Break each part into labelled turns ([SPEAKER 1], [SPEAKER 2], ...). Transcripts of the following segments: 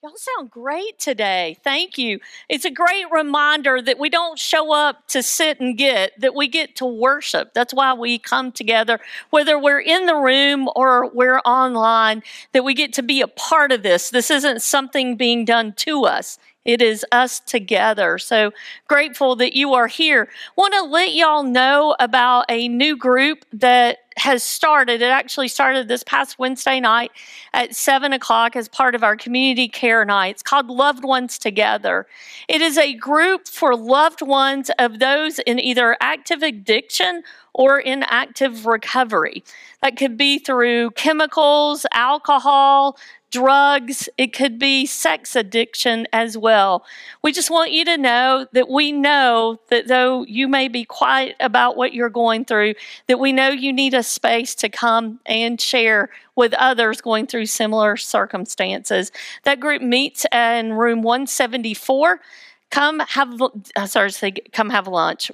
[SPEAKER 1] Y'all sound great today. Thank you. It's a great reminder that we don't show up to sit and get, that we get to worship. That's why we come together, whether we're in the room or we're online, that we get to be a part of this. This isn't something being done to us. It is us together. So grateful that you are here. Want to let y'all know about a new group that has started. It actually started this past Wednesday night at 7 o'clock as part of our community care night. It's called Loved Ones Together. It is a group for loved ones of those in either active addiction or in active recovery. That could be through chemicals, alcohol, drugs, it could be sex addiction as well. We just want you to know that we know that though you may be quiet about what you're going through, that we know you need a space to come and share with others going through similar circumstances. That group meets in room 174 come have uh, sorry come have lunch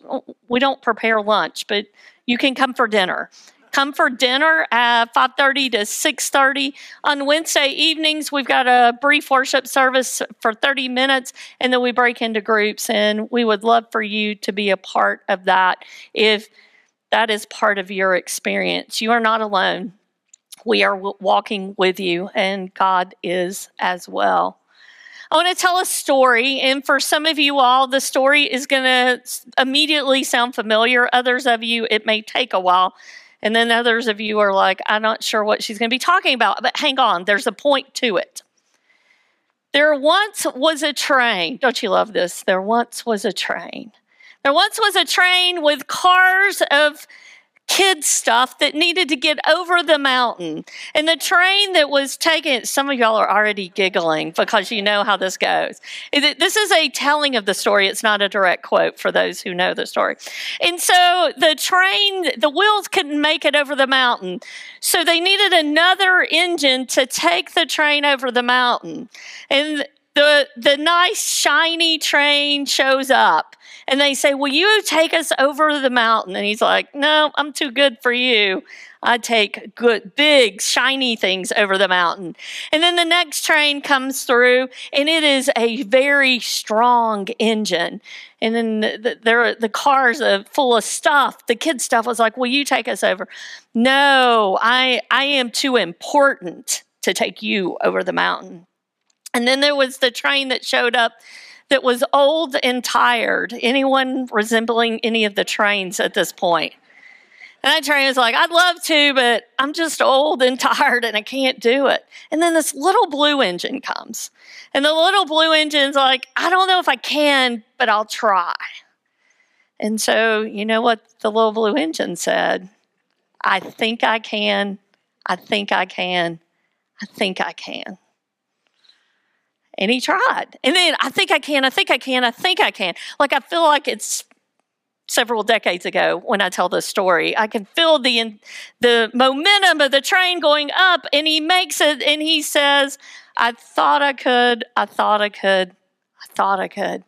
[SPEAKER 1] we don't prepare lunch but you can come for dinner come for dinner at 5.30 to 6.30 on wednesday evenings we've got a brief worship service for 30 minutes and then we break into groups and we would love for you to be a part of that if that is part of your experience you are not alone we are walking with you and god is as well I want to tell a story, and for some of you all, the story is going to immediately sound familiar. Others of you, it may take a while. And then others of you are like, I'm not sure what she's going to be talking about, but hang on, there's a point to it. There once was a train. Don't you love this? There once was a train. There once was a train with cars of kid stuff that needed to get over the mountain. And the train that was taken, some of y'all are already giggling because you know how this goes. This is a telling of the story, it's not a direct quote for those who know the story. And so the train, the wheels couldn't make it over the mountain. So they needed another engine to take the train over the mountain. And the, the nice shiny train shows up and they say, Will you take us over the mountain? And he's like, No, I'm too good for you. I take good, big, shiny things over the mountain. And then the next train comes through, and it is a very strong engine. And then the, the, the cars are full of stuff. The kid stuff was like, Will you take us over? No, I, I am too important to take you over the mountain. And then there was the train that showed up that was old and tired. Anyone resembling any of the trains at this point? And that train was like, I'd love to, but I'm just old and tired and I can't do it. And then this little blue engine comes. And the little blue engine's like, I don't know if I can, but I'll try. And so, you know what the little blue engine said? I think I can. I think I can. I think I can. And he tried. And then I think I can, I think I can, I think I can. Like I feel like it's several decades ago when I tell this story. I can feel the the momentum of the train going up and he makes it and he says, "I thought I could, I thought I could, I thought I could."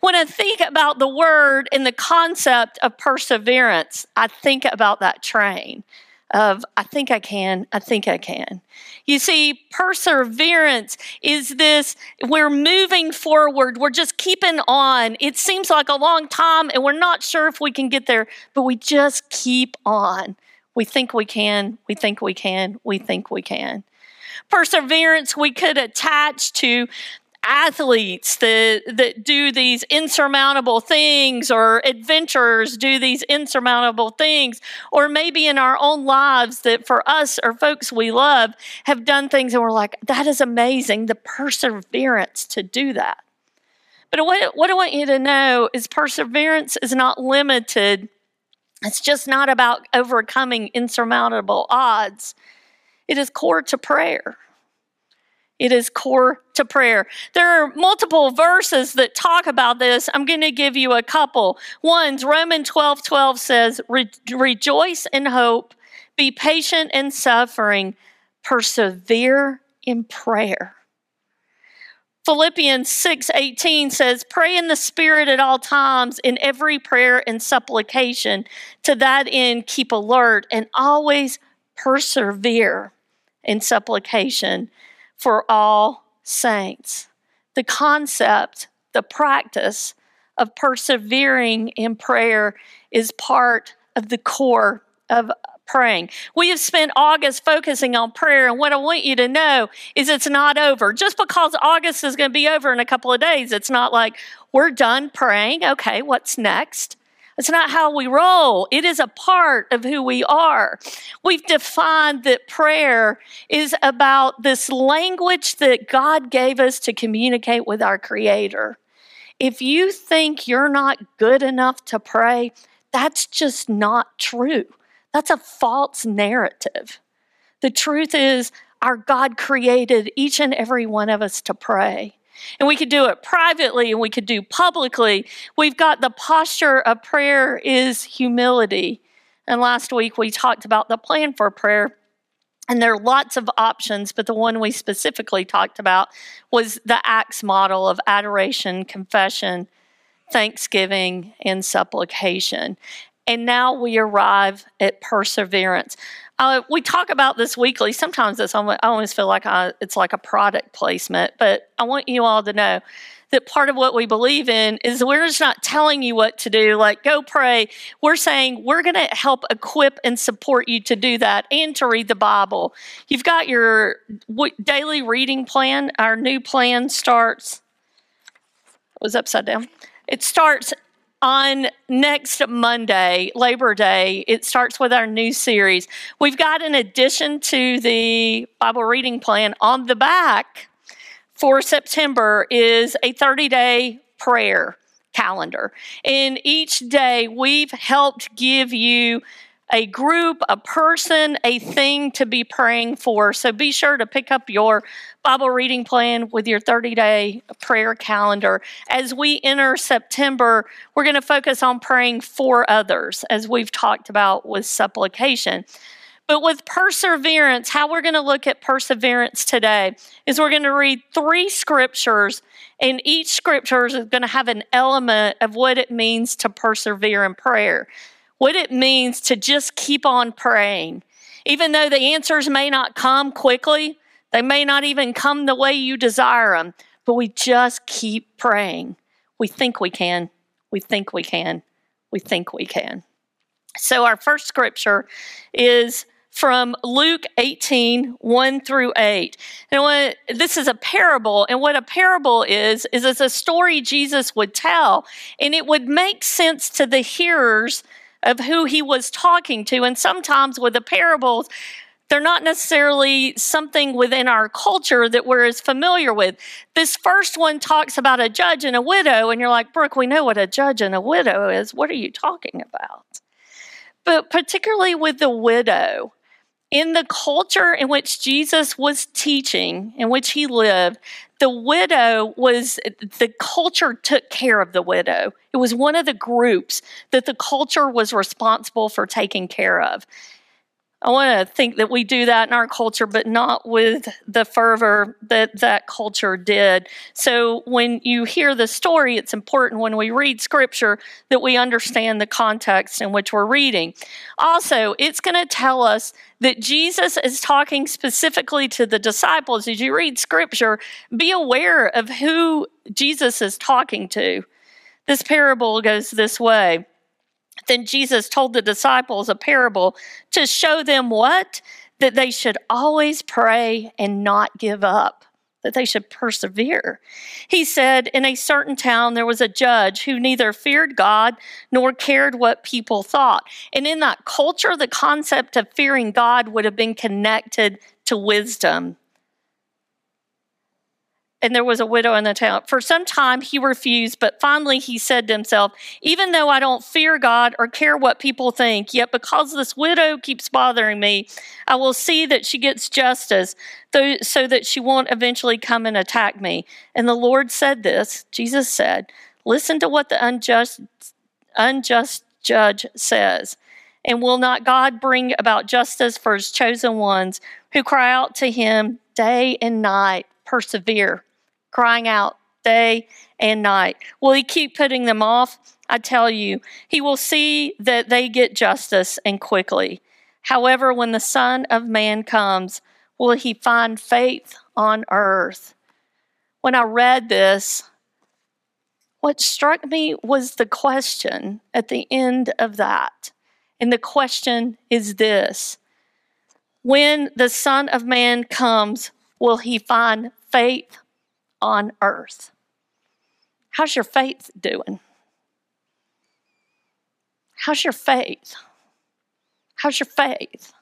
[SPEAKER 1] When I think about the word and the concept of perseverance, I think about that train of I think I can, I think I can. You see, perseverance is this we're moving forward, we're just keeping on. It seems like a long time and we're not sure if we can get there, but we just keep on. We think we can, we think we can, we think we can. Perseverance we could attach to athletes that, that do these insurmountable things or adventurers do these insurmountable things or maybe in our own lives that for us or folks we love have done things and we're like that is amazing the perseverance to do that. But what, what i want you to know is perseverance is not limited. It's just not about overcoming insurmountable odds. It is core to prayer it is core to prayer. There are multiple verses that talk about this. I'm going to give you a couple. One's Romans 12 12 says, Re- Rejoice in hope, be patient in suffering, persevere in prayer. Philippians 6:18 says pray in the spirit at all times in every prayer and supplication to that end keep alert and always persevere in supplication for all saints, the concept, the practice of persevering in prayer is part of the core of praying. We have spent August focusing on prayer, and what I want you to know is it's not over. Just because August is going to be over in a couple of days, it's not like we're done praying. Okay, what's next? It's not how we roll. It is a part of who we are. We've defined that prayer is about this language that God gave us to communicate with our Creator. If you think you're not good enough to pray, that's just not true. That's a false narrative. The truth is, our God created each and every one of us to pray. And we could do it privately and we could do publicly. We've got the posture of prayer is humility. And last week we talked about the plan for prayer. And there are lots of options, but the one we specifically talked about was the ACTS model of adoration, confession, thanksgiving, and supplication. And now we arrive at perseverance. Uh, we talk about this weekly. Sometimes it's, I always feel like I, it's like a product placement, but I want you all to know that part of what we believe in is we're just not telling you what to do, like go pray. We're saying we're going to help equip and support you to do that and to read the Bible. You've got your daily reading plan. Our new plan starts, was upside down. It starts on next Monday, Labor Day, it starts with our new series. We've got an addition to the Bible reading plan on the back for September is a 30 day prayer calendar. And each day we've helped give you a group, a person, a thing to be praying for. So be sure to pick up your Bible reading plan with your 30 day prayer calendar. As we enter September, we're going to focus on praying for others, as we've talked about with supplication. But with perseverance, how we're going to look at perseverance today is we're going to read three scriptures, and each scripture is going to have an element of what it means to persevere in prayer what it means to just keep on praying. Even though the answers may not come quickly, they may not even come the way you desire them, but we just keep praying. We think we can. We think we can. We think we can. So, our first scripture is from Luke 18, 1 through 8. And what, this is a parable, and what a parable is, is it's a story Jesus would tell, and it would make sense to the hearers of who he was talking to. And sometimes with the parables, they're not necessarily something within our culture that we're as familiar with. This first one talks about a judge and a widow, and you're like, Brooke, we know what a judge and a widow is. What are you talking about? But particularly with the widow, in the culture in which Jesus was teaching, in which he lived, the widow was the culture took care of the widow. It was one of the groups that the culture was responsible for taking care of. I want to think that we do that in our culture, but not with the fervor that that culture did. So when you hear the story, it's important when we read scripture that we understand the context in which we're reading. Also, it's going to tell us that Jesus is talking specifically to the disciples. As you read scripture, be aware of who Jesus is talking to. This parable goes this way. Then Jesus told the disciples a parable to show them what? That they should always pray and not give up, that they should persevere. He said, In a certain town, there was a judge who neither feared God nor cared what people thought. And in that culture, the concept of fearing God would have been connected to wisdom and there was a widow in the town. For some time he refused, but finally he said to himself, Even though I don't fear God or care what people think, yet because this widow keeps bothering me, I will see that she gets justice so that she won't eventually come and attack me. And the Lord said this Jesus said, Listen to what the unjust, unjust judge says. And will not God bring about justice for his chosen ones who cry out to him day and night? Persevere crying out day and night. Will he keep putting them off? I tell you, he will see that they get justice and quickly. However, when the Son of Man comes, will he find faith on earth? when I read this, what struck me was the question at the end of that. And the question is this When the Son of Man comes, will he find faith on earth? How's your faith doing? How's your faith? How's your faith?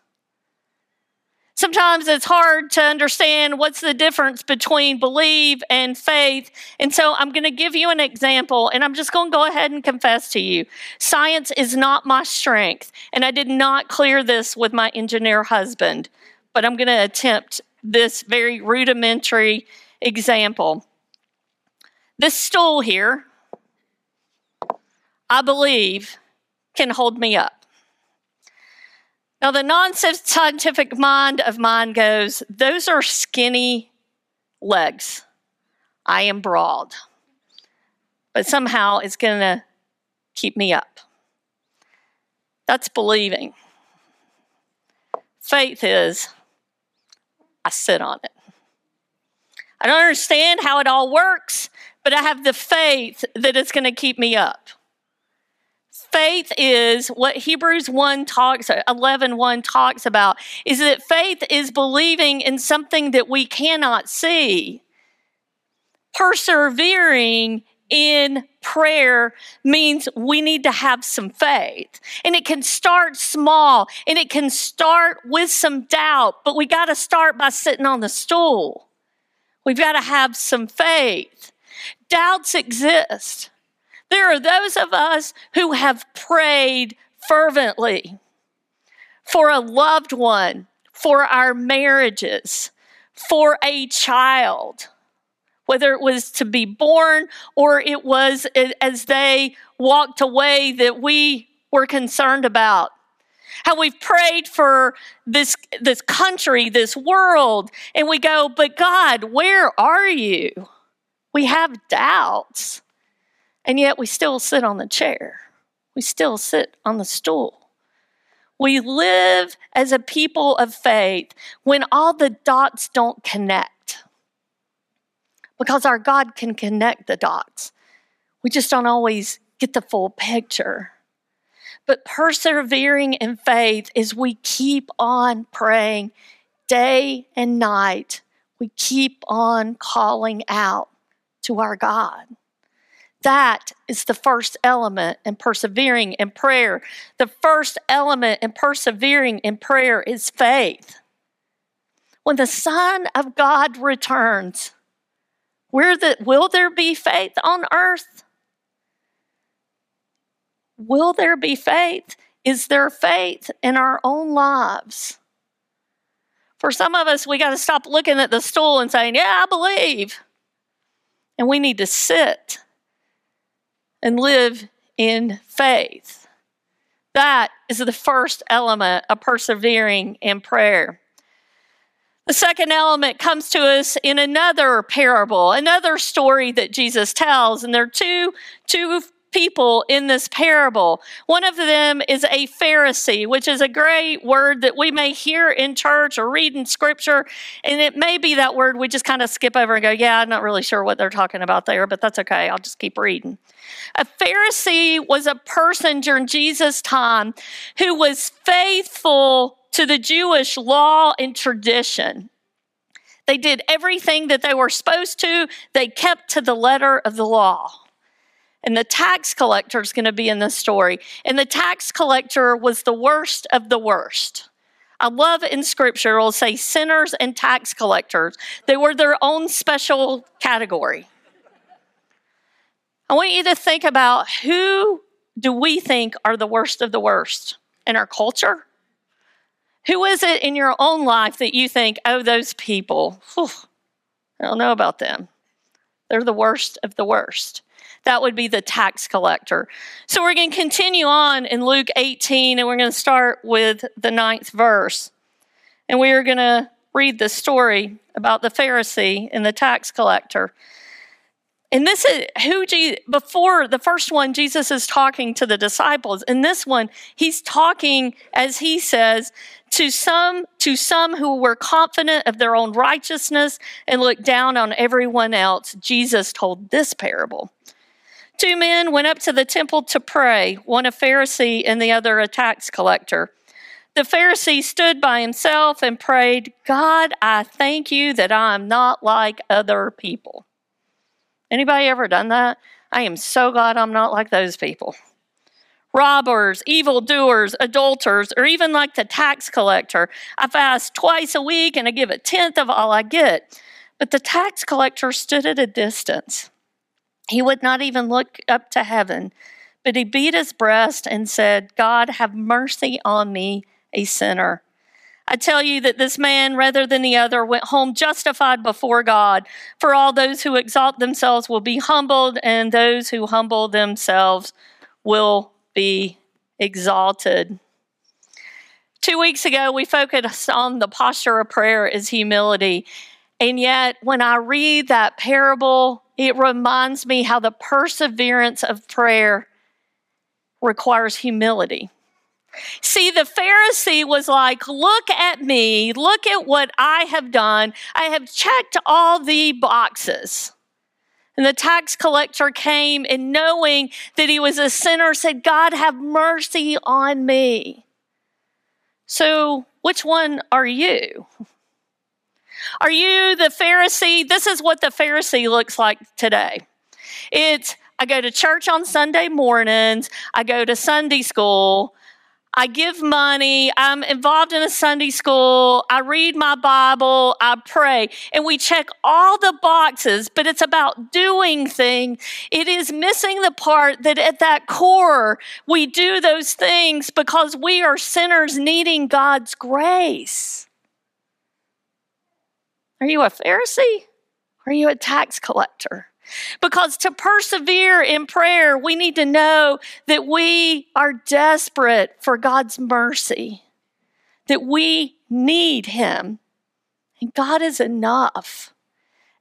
[SPEAKER 1] Sometimes it's hard to understand what's the difference between believe and faith. And so I'm going to give you an example, and I'm just going to go ahead and confess to you. Science is not my strength, and I did not clear this with my engineer husband, but I'm going to attempt this very rudimentary example. This stool here, I believe, can hold me up. Now, the non scientific mind of mine goes, those are skinny legs. I am broad. But somehow it's going to keep me up. That's believing. Faith is, I sit on it. I don't understand how it all works, but I have the faith that it's going to keep me up faith is what Hebrews 1 talks 11 1 talks about is that faith is believing in something that we cannot see. Persevering in prayer means we need to have some faith. And it can start small and it can start with some doubt, but we got to start by sitting on the stool. We've got to have some faith. Doubts exist. There are those of us who have prayed fervently for a loved one, for our marriages, for a child, whether it was to be born or it was as they walked away that we were concerned about. How we've prayed for this, this country, this world, and we go, but God, where are you? We have doubts. And yet we still sit on the chair. We still sit on the stool. We live as a people of faith when all the dots don't connect. Because our God can connect the dots. We just don't always get the full picture. But persevering in faith is we keep on praying day and night. We keep on calling out to our God. That is the first element in persevering in prayer. The first element in persevering in prayer is faith. When the Son of God returns, the, will there be faith on earth? Will there be faith? Is there faith in our own lives? For some of us, we got to stop looking at the stool and saying, Yeah, I believe. And we need to sit and live in faith. That is the first element of persevering in prayer. The second element comes to us in another parable, another story that Jesus tells, and there are two, two people in this parable. One of them is a Pharisee, which is a great word that we may hear in church or read in scripture. And it may be that word we just kind of skip over and go, yeah, I'm not really sure what they're talking about there, but that's okay. I'll just keep reading. A Pharisee was a person during Jesus' time who was faithful to the Jewish law and tradition. They did everything that they were supposed to, they kept to the letter of the law. And the tax collector is going to be in this story. And the tax collector was the worst of the worst. I love in scripture, it'll say sinners and tax collectors. They were their own special category. I want you to think about who do we think are the worst of the worst in our culture? Who is it in your own life that you think, oh, those people, whew, I don't know about them. They're the worst of the worst. That would be the tax collector. So we're going to continue on in Luke 18, and we're going to start with the ninth verse. And we are going to read the story about the Pharisee and the tax collector. And this is who Je- before the first one, Jesus is talking to the disciples. In this one, he's talking, as he says, to some to some who were confident of their own righteousness and looked down on everyone else. Jesus told this parable. Two men went up to the temple to pray, one a Pharisee and the other a tax collector. The Pharisee stood by himself and prayed, God, I thank you that I am not like other people. Anybody ever done that? I am so glad I'm not like those people. Robbers, evildoers, adulterers, or even like the tax collector. I fast twice a week and I give a tenth of all I get. But the tax collector stood at a distance. He would not even look up to heaven, but he beat his breast and said, God, have mercy on me, a sinner. I tell you that this man, rather than the other, went home justified before God. For all those who exalt themselves will be humbled, and those who humble themselves will be exalted. Two weeks ago, we focused on the posture of prayer is humility. And yet, when I read that parable, it reminds me how the perseverance of prayer requires humility. See, the Pharisee was like, Look at me, look at what I have done. I have checked all the boxes. And the tax collector came and knowing that he was a sinner said, God, have mercy on me. So, which one are you? Are you the Pharisee? This is what the Pharisee looks like today. It's I go to church on Sunday mornings, I go to Sunday school, I give money, I'm involved in a Sunday school, I read my Bible, I pray, and we check all the boxes, but it's about doing things. It is missing the part that at that core, we do those things because we are sinners needing God's grace. Are you a Pharisee? Are you a tax collector? Because to persevere in prayer, we need to know that we are desperate for God's mercy, that we need Him, and God is enough.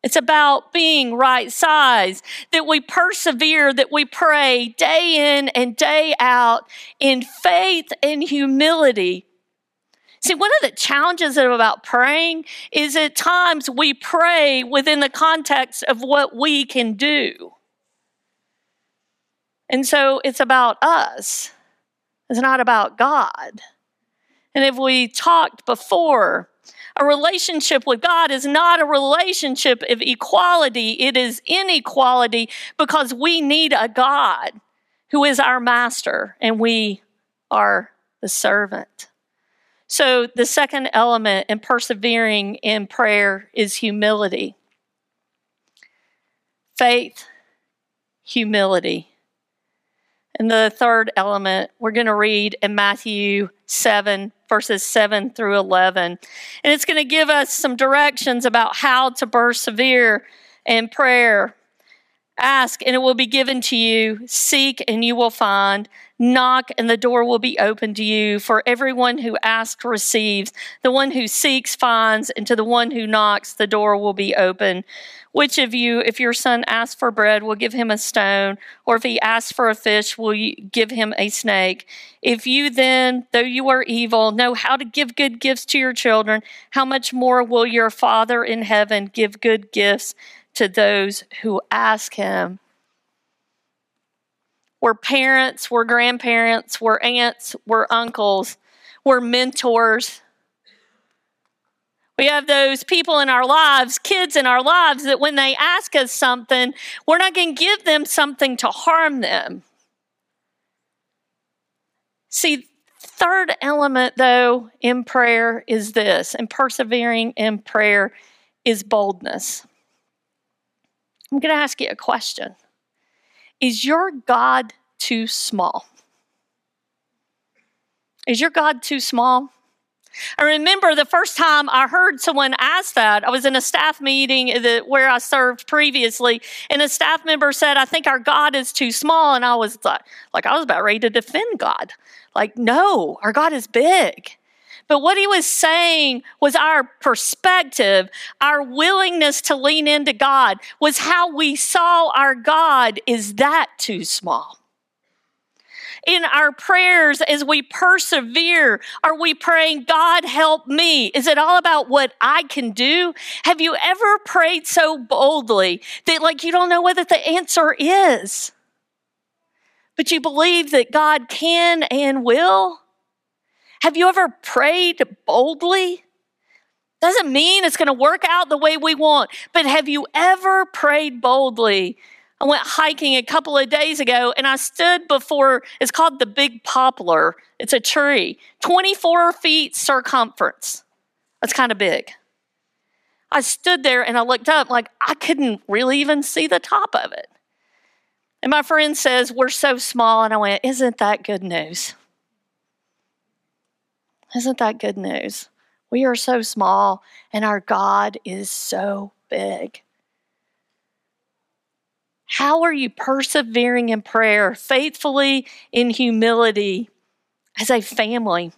[SPEAKER 1] It's about being right size, that we persevere, that we pray day in and day out in faith and humility See, one of the challenges about praying is at times we pray within the context of what we can do. And so it's about us, it's not about God. And if we talked before, a relationship with God is not a relationship of equality, it is inequality because we need a God who is our master and we are the servant. So, the second element in persevering in prayer is humility. Faith, humility. And the third element we're going to read in Matthew 7, verses 7 through 11. And it's going to give us some directions about how to persevere in prayer. Ask, and it will be given to you. Seek, and you will find. Knock, and the door will be open to you. For everyone who asks receives. The one who seeks finds, and to the one who knocks, the door will be open. Which of you, if your son asks for bread, will give him a stone? Or if he asks for a fish, will you give him a snake? If you then, though you are evil, know how to give good gifts to your children, how much more will your Father in heaven give good gifts to those who ask him. We're parents, we're grandparents, we're aunts, we're uncles, we're mentors. We have those people in our lives, kids in our lives, that when they ask us something, we're not going to give them something to harm them. See, third element, though, in prayer is this, and persevering in prayer is boldness. I'm going to ask you a question Is your God too small? Is your God too small? I remember the first time I heard someone ask that. I was in a staff meeting where I served previously, and a staff member said, "I think our God is too small." And I was like, like I was about ready to defend God. Like, no, our God is big. But what he was saying was our perspective, our willingness to lean into God, was how we saw our God is that too small? In our prayers, as we persevere, are we praying, God, help me? Is it all about what I can do? Have you ever prayed so boldly that, like, you don't know what the answer is? But you believe that God can and will? Have you ever prayed boldly? Doesn't mean it's going to work out the way we want, but have you ever prayed boldly? I went hiking a couple of days ago and I stood before, it's called the Big Poplar. It's a tree, 24 feet circumference. That's kind of big. I stood there and I looked up, like I couldn't really even see the top of it. And my friend says, We're so small. And I went, Isn't that good news? Isn't that good news? We are so small and our God is so big. How are you persevering in prayer, faithfully in humility as a family?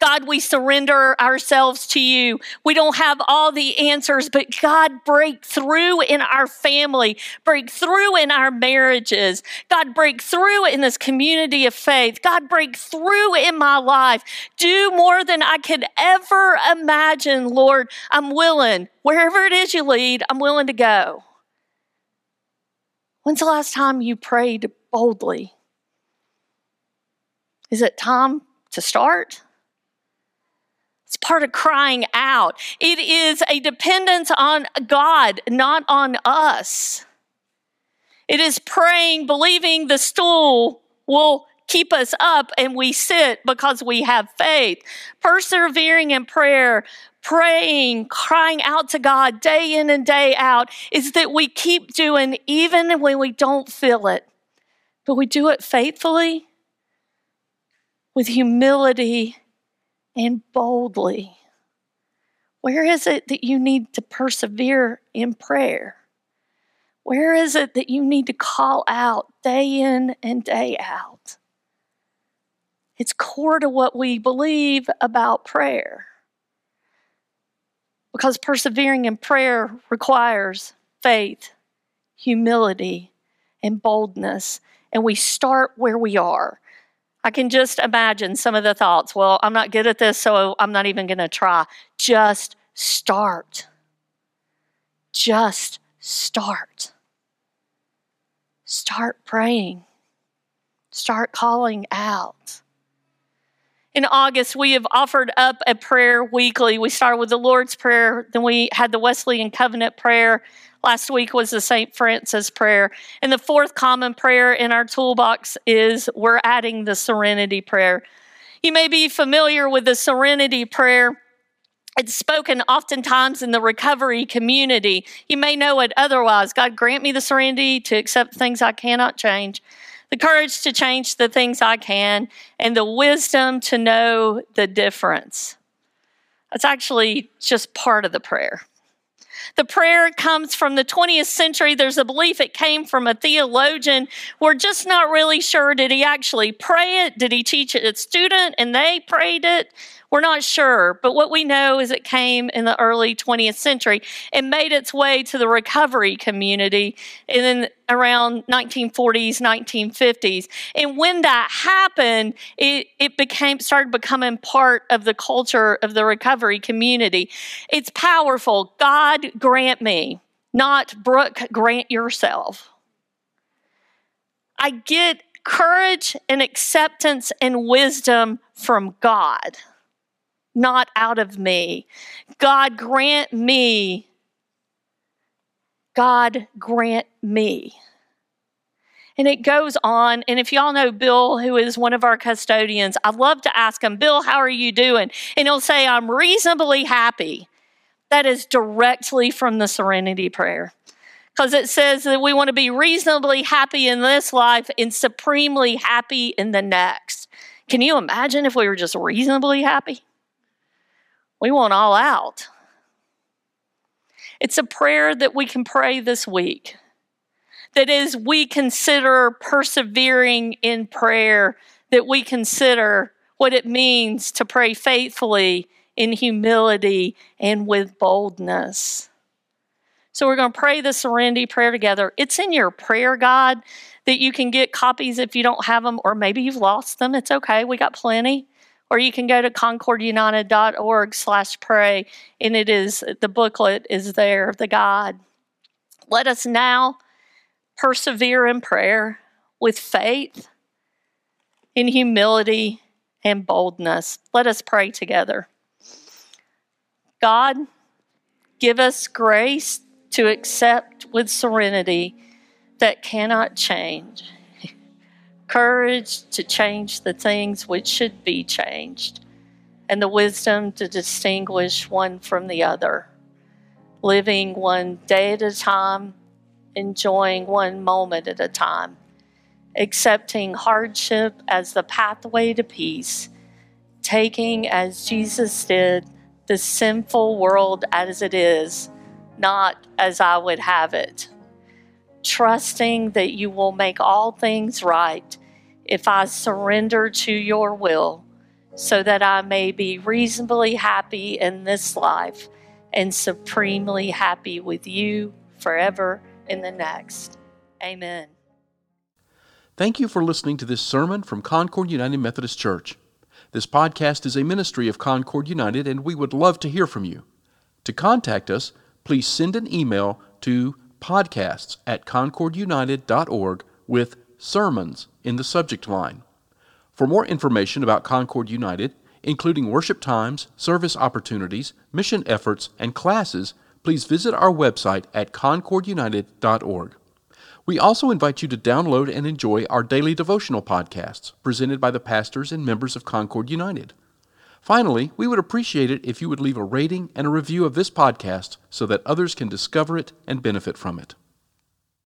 [SPEAKER 1] God, we surrender ourselves to you. We don't have all the answers, but God, break through in our family, break through in our marriages. God, break through in this community of faith. God, break through in my life. Do more than I could ever imagine, Lord. I'm willing. Wherever it is you lead, I'm willing to go. When's the last time you prayed boldly? Is it time to start? It's part of crying out. It is a dependence on God, not on us. It is praying, believing the stool will keep us up and we sit because we have faith. Persevering in prayer, praying, crying out to God day in and day out is that we keep doing even when we don't feel it, but we do it faithfully with humility and boldly. Where is it that you need to persevere in prayer? Where is it that you need to call out day in and day out? It's core to what we believe about prayer. Because persevering in prayer requires faith, humility, and boldness. And we start where we are. I can just imagine some of the thoughts. Well, I'm not good at this, so I'm not even going to try. Just start. Just start. Start praying. Start calling out. In August, we have offered up a prayer weekly. We started with the Lord's Prayer, then we had the Wesleyan Covenant Prayer, Last week was the St. Francis prayer. And the fourth common prayer in our toolbox is we're adding the serenity prayer. You may be familiar with the serenity prayer. It's spoken oftentimes in the recovery community. You may know it otherwise. God grant me the serenity to accept things I cannot change, the courage to change the things I can, and the wisdom to know the difference. That's actually just part of the prayer. The prayer comes from the 20th century. There's a belief it came from a theologian. We're just not really sure. Did he actually pray it? Did he teach it to a student and they prayed it? We're not sure, but what we know is it came in the early 20th century and made its way to the recovery community in around 1940s, 1950s. And when that happened, it, it became started becoming part of the culture of the recovery community. It's powerful. God grant me, not Brooke grant yourself. I get courage and acceptance and wisdom from God not out of me. God grant me. God grant me. And it goes on. And if y'all know Bill, who is one of our custodians, I love to ask him, Bill, how are you doing? And he'll say, I'm reasonably happy. That is directly from the serenity prayer. Because it says that we want to be reasonably happy in this life and supremely happy in the next. Can you imagine if we were just reasonably happy? We want all out. It's a prayer that we can pray this week. That is, we consider persevering in prayer, that we consider what it means to pray faithfully in humility and with boldness. So we're going to pray the serenity prayer together. It's in your prayer guide that you can get copies if you don't have them, or maybe you've lost them. It's okay. We got plenty. Or you can go to concordunited.org slash pray, and it is the booklet is there, the guide. Let us now persevere in prayer with faith, in humility, and boldness. Let us pray together. God, give us grace to accept with serenity that cannot change, courage to change the things which should be changed, and the wisdom to distinguish one from the other, living one day at a time, enjoying one moment at a time, accepting hardship as the pathway to peace, taking as Jesus did the sinful world as it is, not as I would have it trusting that you will make all things right if I surrender to your will, so that I may be reasonably happy in this life and supremely happy with you forever in the next. Amen.
[SPEAKER 2] Thank you for listening to this sermon from Concord United Methodist Church. This podcast is a ministry of Concord United, and we would love to hear from you. To contact us, please send an email to podcasts at concordunited.org with sermons in the subject line. For more information about Concord United, including worship times, service opportunities, mission efforts, and classes, please visit our website at concordunited.org. We also invite you to download and enjoy our daily devotional podcasts presented by the pastors and members of Concord United. Finally, we would appreciate it if you would leave a rating and a review of this podcast so that others can discover it and benefit from it.